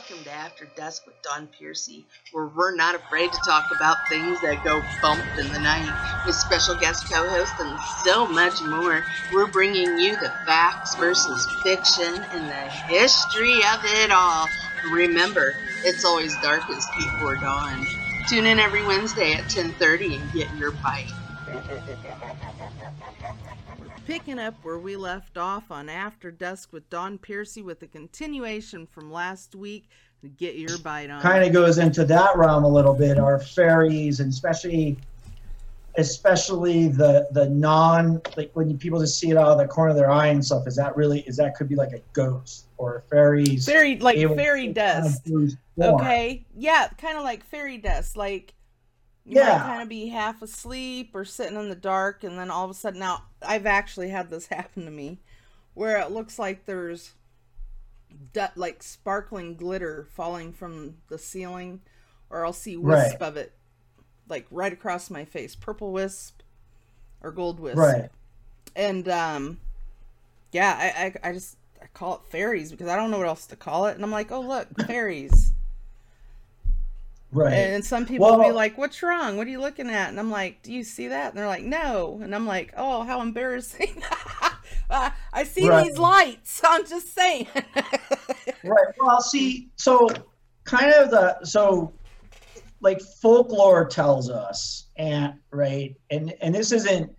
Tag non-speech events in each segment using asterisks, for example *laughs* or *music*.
Welcome to After Dusk with Don Piercy, where we're not afraid to talk about things that go bump in the night, with special guest co host and so much more. We're bringing you the facts versus fiction and the history of it all. Remember, it's always darkest before dawn. Tune in every Wednesday at 10:30 and get your bite. Picking up where we left off on After Dusk with Don Piercy with a continuation from last week. Get your bite on. Kind of goes into that realm a little bit. Our fairies, and especially, especially the the non like when people just see it out of the corner of their eye and stuff. Is that really? Is that could be like a ghost or fairies? Fairy like fairy dust. Kind of okay, yeah, kind of like fairy dust, like you yeah. might kind of be half asleep or sitting in the dark, and then all of a sudden, now I've actually had this *laughs* happen to me, where it looks like there's like sparkling glitter falling from the ceiling, or I'll see wisp right. of it, like right across my face, purple wisp or gold wisp. Right. And um, yeah, I, I I just I call it fairies because I don't know what else to call it, and I'm like, oh look, fairies. Right. And some people well, will be like, What's wrong? What are you looking at? And I'm like, Do you see that? And they're like, No. And I'm like, Oh, how embarrassing. *laughs* uh, I see right. these lights. *laughs* I'm just saying. *laughs* right. Well, see, so kind of the, so like folklore tells us, and right, and and this isn't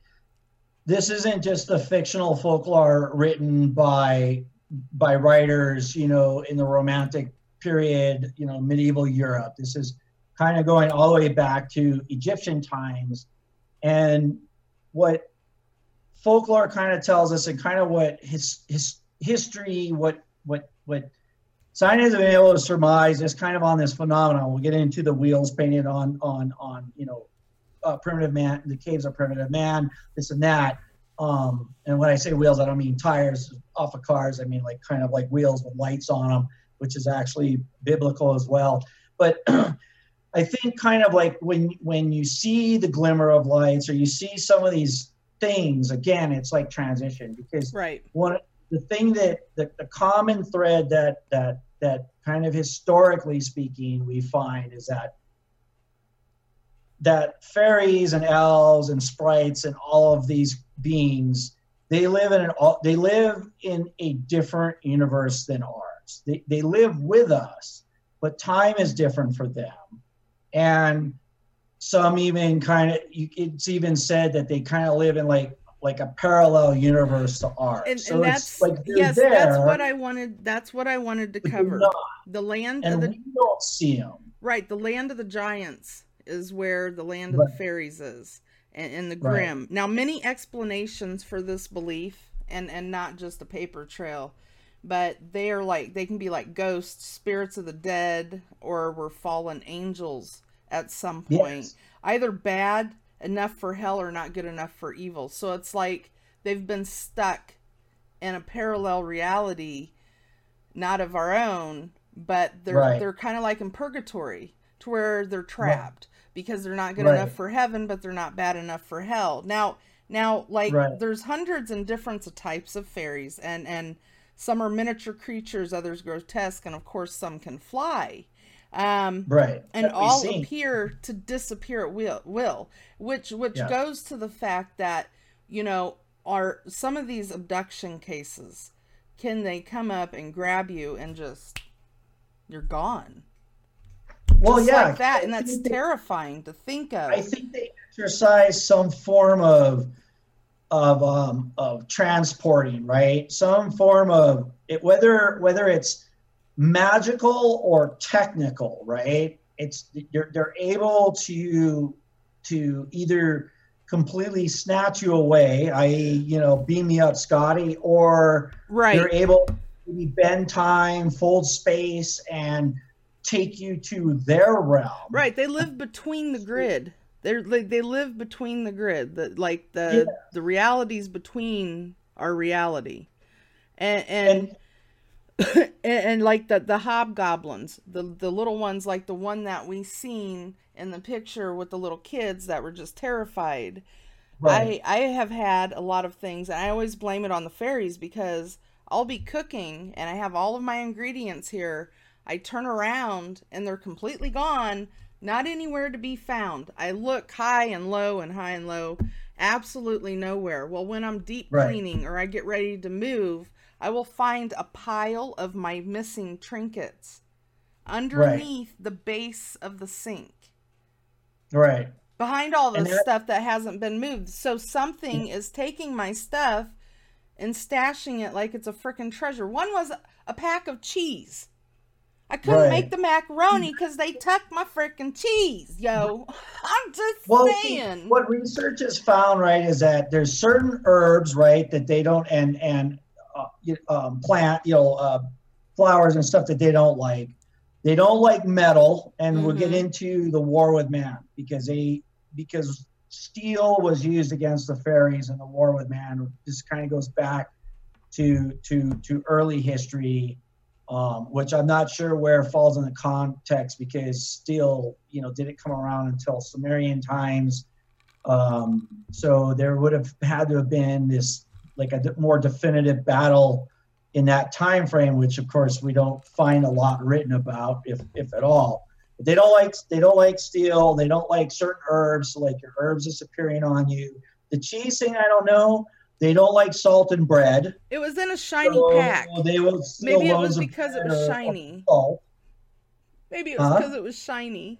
this isn't just the fictional folklore written by by writers, you know, in the romantic period, you know, medieval Europe. This is kind of going all the way back to Egyptian times. And what folklore kind of tells us, and kind of what his, his history, what what what scientists have been able to surmise is kind of on this phenomenon. We'll get into the wheels painted on on on you know uh, primitive man, the caves of primitive man, this and that. Um, and when I say wheels, I don't mean tires off of cars. I mean like kind of like wheels with lights on them, which is actually biblical as well. But *clears throat* I think kind of like when when you see the glimmer of lights or you see some of these things again, it's like transition because right. one the thing that the, the common thread that that that kind of historically speaking we find is that that fairies and elves and sprites and all of these beings they live in an they live in a different universe than ours. They they live with us, but time is different for them and some even kind of it's even said that they kind of live in like like a parallel universe to ours. And, so and that's like yes, there, that's what I wanted. That's what I wanted to cover. The land and of the we don't see them. Right, the land of the giants is where the land of right. the fairies is, and, and the Grim. Right. Now, many explanations for this belief, and and not just a paper trail, but they are like they can be like ghosts, spirits of the dead, or were fallen angels at some point. Yes. Either bad enough for hell or not good enough for evil. So it's like they've been stuck in a parallel reality, not of our own, but they're right. they're kind of like in purgatory to where they're trapped right. because they're not good right. enough for heaven, but they're not bad enough for hell. Now, now like there's hundreds and different types of fairies and and some are miniature creatures, others grotesque, and of course some can fly. Um, right. And all appear to disappear at will, will which which yeah. goes to the fact that you know are some of these abduction cases can they come up and grab you and just you're gone well just yeah like that and that's terrifying to think of i think they exercise some form of of um of transporting right some form of it whether whether it's magical or technical, right? It's they're, they're able to to either completely snatch you away, i.e., you know, beam me up, Scotty, or right. they're able to bend time, fold space, and take you to their realm. Right. They live between the grid. They're they, they live between the grid. The like the yeah. the realities between our reality, and and, *laughs* and and, and, like the the hobgoblins, the the little ones, like the one that we seen in the picture with the little kids that were just terrified. Right. I I have had a lot of things, and I always blame it on the fairies because I'll be cooking and I have all of my ingredients here. I turn around and they're completely gone, not anywhere to be found. I look high and low and high and low, absolutely nowhere. Well, when I'm deep Right. cleaning or I get ready to move, I will find a pile of my missing trinkets underneath the base of the sink Right. behind all the that- stuff that hasn't been moved. So something mm. is taking my stuff and stashing it like it's a freaking treasure. One was a pack of cheese. I couldn't Right. make the macaroni because they took my freaking cheese, yo. *laughs* I'm just Well, saying. what research has found, right, is that there's certain herbs, right, that they don't, and and uh, um, plant, you know, uh, flowers and stuff that they don't like. They don't like metal, and we'll get Mhm. into the war with man because they because steel was used against the fairies in the war with man. This kind of goes back to to to early history um, which I'm not sure where falls in the context because steel, you know, didn't come around until Sumerian times. Um, so there would have had to have been this like a more definitive battle in that time frame, which of course we don't find a lot written about, if if at all. But they don't like they don't like steel. They don't like certain herbs, like your herbs disappearing on you. The cheese thing, I don't know. They don't like salt and bread. it was in a shiny so pack. They will Maybe it was because it was or shiny. Maybe it was Huh? because it was shiny.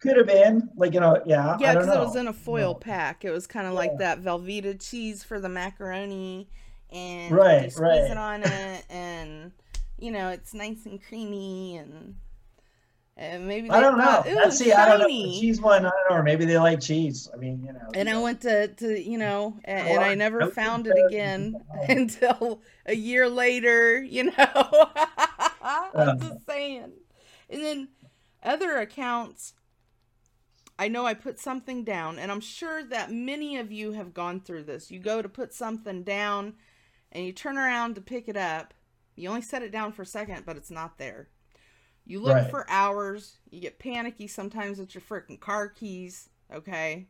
Could have been like you know, yeah. Yeah, because it was in a foil No. pack. It was kind of Yeah. like that Velveeta cheese for the macaroni, and Right, you squeeze right. it on it, and you know it's nice and creamy, and and maybe they I don't know. thought, "Ooh, Let's see. I don't know. Cheese one. I don't know. Or maybe they like cheese. I mean, you know. And I went to, to you know, and, and I- I never no found it again *laughs* until a year later, you know. *laughs* I'm uh-huh. just saying. And then other accounts, I know I put something down, and I'm sure that many of you have gone through this. You go to put something down, and you turn around to pick it up. You only set it down for a second, but it's not there. You look Right. for hours. You get panicky sometimes with your freaking car keys. Okay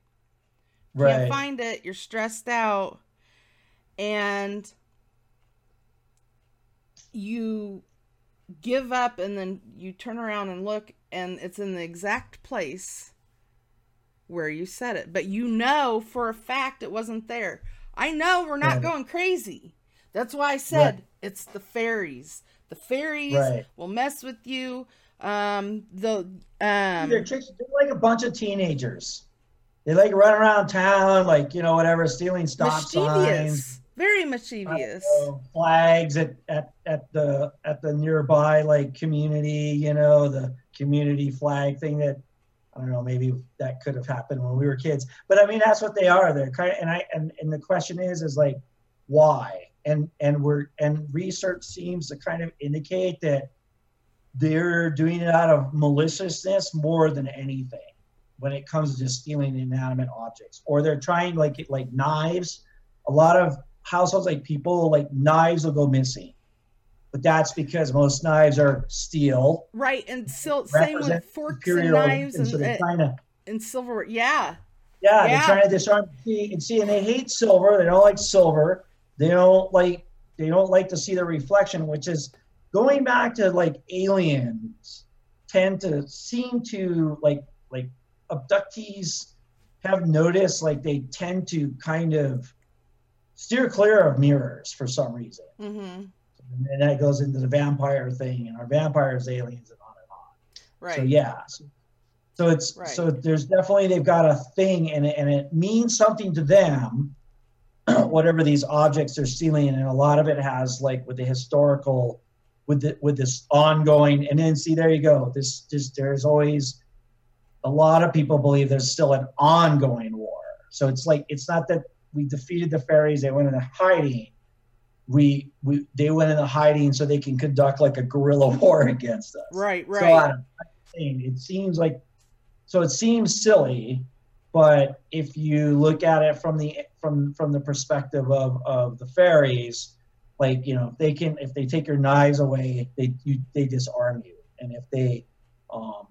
can't find it, you're stressed out, and you give up, and then you turn around and look, and it's in the exact place where you said it. But you know for a fact it wasn't there. I know we're not Right. going crazy. That's why I said Right. it's the fairies. The fairies Right. will mess with you. Um, the They're um, tricks. They're like a bunch of teenagers. They like run around town, like you know, whatever, stealing stop signs, very mischievous. know, flags at, at at the at the nearby like community. You know, the community flag thing that I don't know. Maybe that could have happened when we were kids, but I mean, that's what they are. They're kind of, and I and and the question is, is like, why? And and we're and research seems to kind of indicate that they're doing it out of maliciousness more than anything when it comes to stealing inanimate objects. Or they're trying like like knives. A lot of households like people like knives will go missing. But that's because most knives are steel. Right, and same with forks and knives and so and, uh, to and silverware. Yeah, yeah, Yeah. they're trying to disarm and see and they hate silver. They don't like silver they don't like they don't like to see the reflection which is going back to like aliens tend to seem to like like abductees have noticed like they tend to kind of steer clear of mirrors for some reason mm-hmm. and that goes into the vampire thing and our vampires aliens and on and on right. so yeah. So, so it's Right. so there's definitely they've got a thing and it, and it means something to them, *clears throat* whatever these objects they're stealing, and a lot of it has like with the historical, with the with this ongoing, and then see there you go. This just there's always a lot of people believe there's still an ongoing war. So it's like it's not that we defeated the fairies; they went into hiding. We we they went into hiding so they can conduct like a guerrilla *laughs* war against us. Right, So right. Thing. It seems like so it seems silly, but if you look at it from the from from the perspective of of the fairies, like you know, if they can if they take your knives away, they you they disarm you, and if they um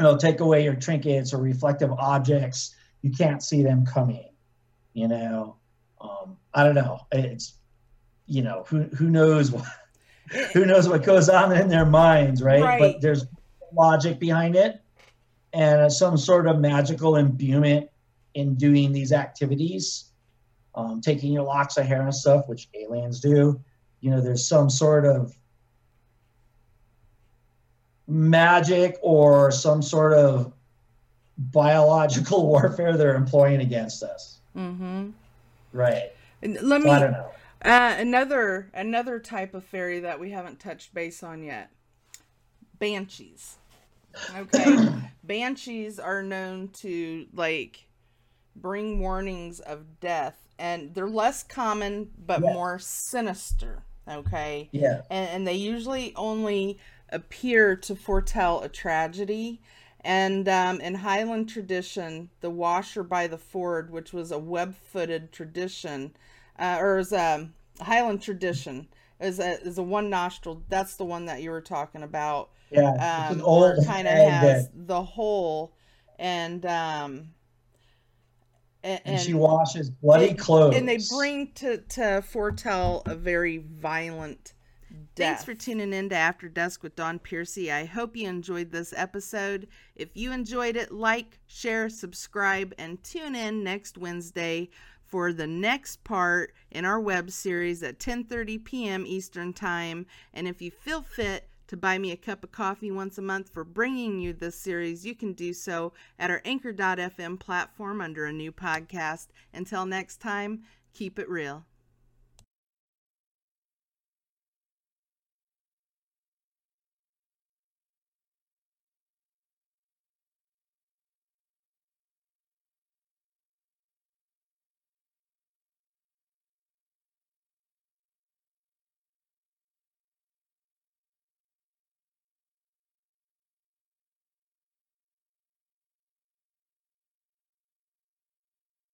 you know take away your trinkets or reflective objects, you can't see them coming. You know, um, I don't know. It's you know who who knows what who knows what goes on in their minds, right? Right. But there's logic behind it and uh, some sort of magical imbuement in doing these activities, um, taking your locks of hair and stuff, which aliens do. You know, there's some sort of magic or some sort of biological *laughs* warfare they're employing against us. Mm-hmm. Right. And let So me I don't know. uh, another another type of fairy that we haven't touched base on yet. Banshees. Okay. *clears throat* Banshees are known to like bring warnings of death and they're less common but Yeah. more sinister. Okay. Yeah. and, and they usually only appear to foretell a tragedy. And um, in Highland tradition, the washer by the ford, which was a web-footed tradition, uh, or is a Highland tradition, is a is a one nostril. That's the one that you were talking about. Yeah. it's Um, an old kind of has that- the hole, and um, and, and she washes bloody and- clothes. and they bring to to foretell a very violent death. Thanks for tuning in to After Dusk with Don Piercy. I hope you enjoyed this episode. If you enjoyed it, like, share, subscribe, and tune in next Wednesday for the next part in our web series at 10:30 p.m. Eastern Time. And if you feel fit to buy me a cup of coffee once a month for bringing you this series, you can do so at our anchor.fm platform under a new podcast. Until next time, keep it real.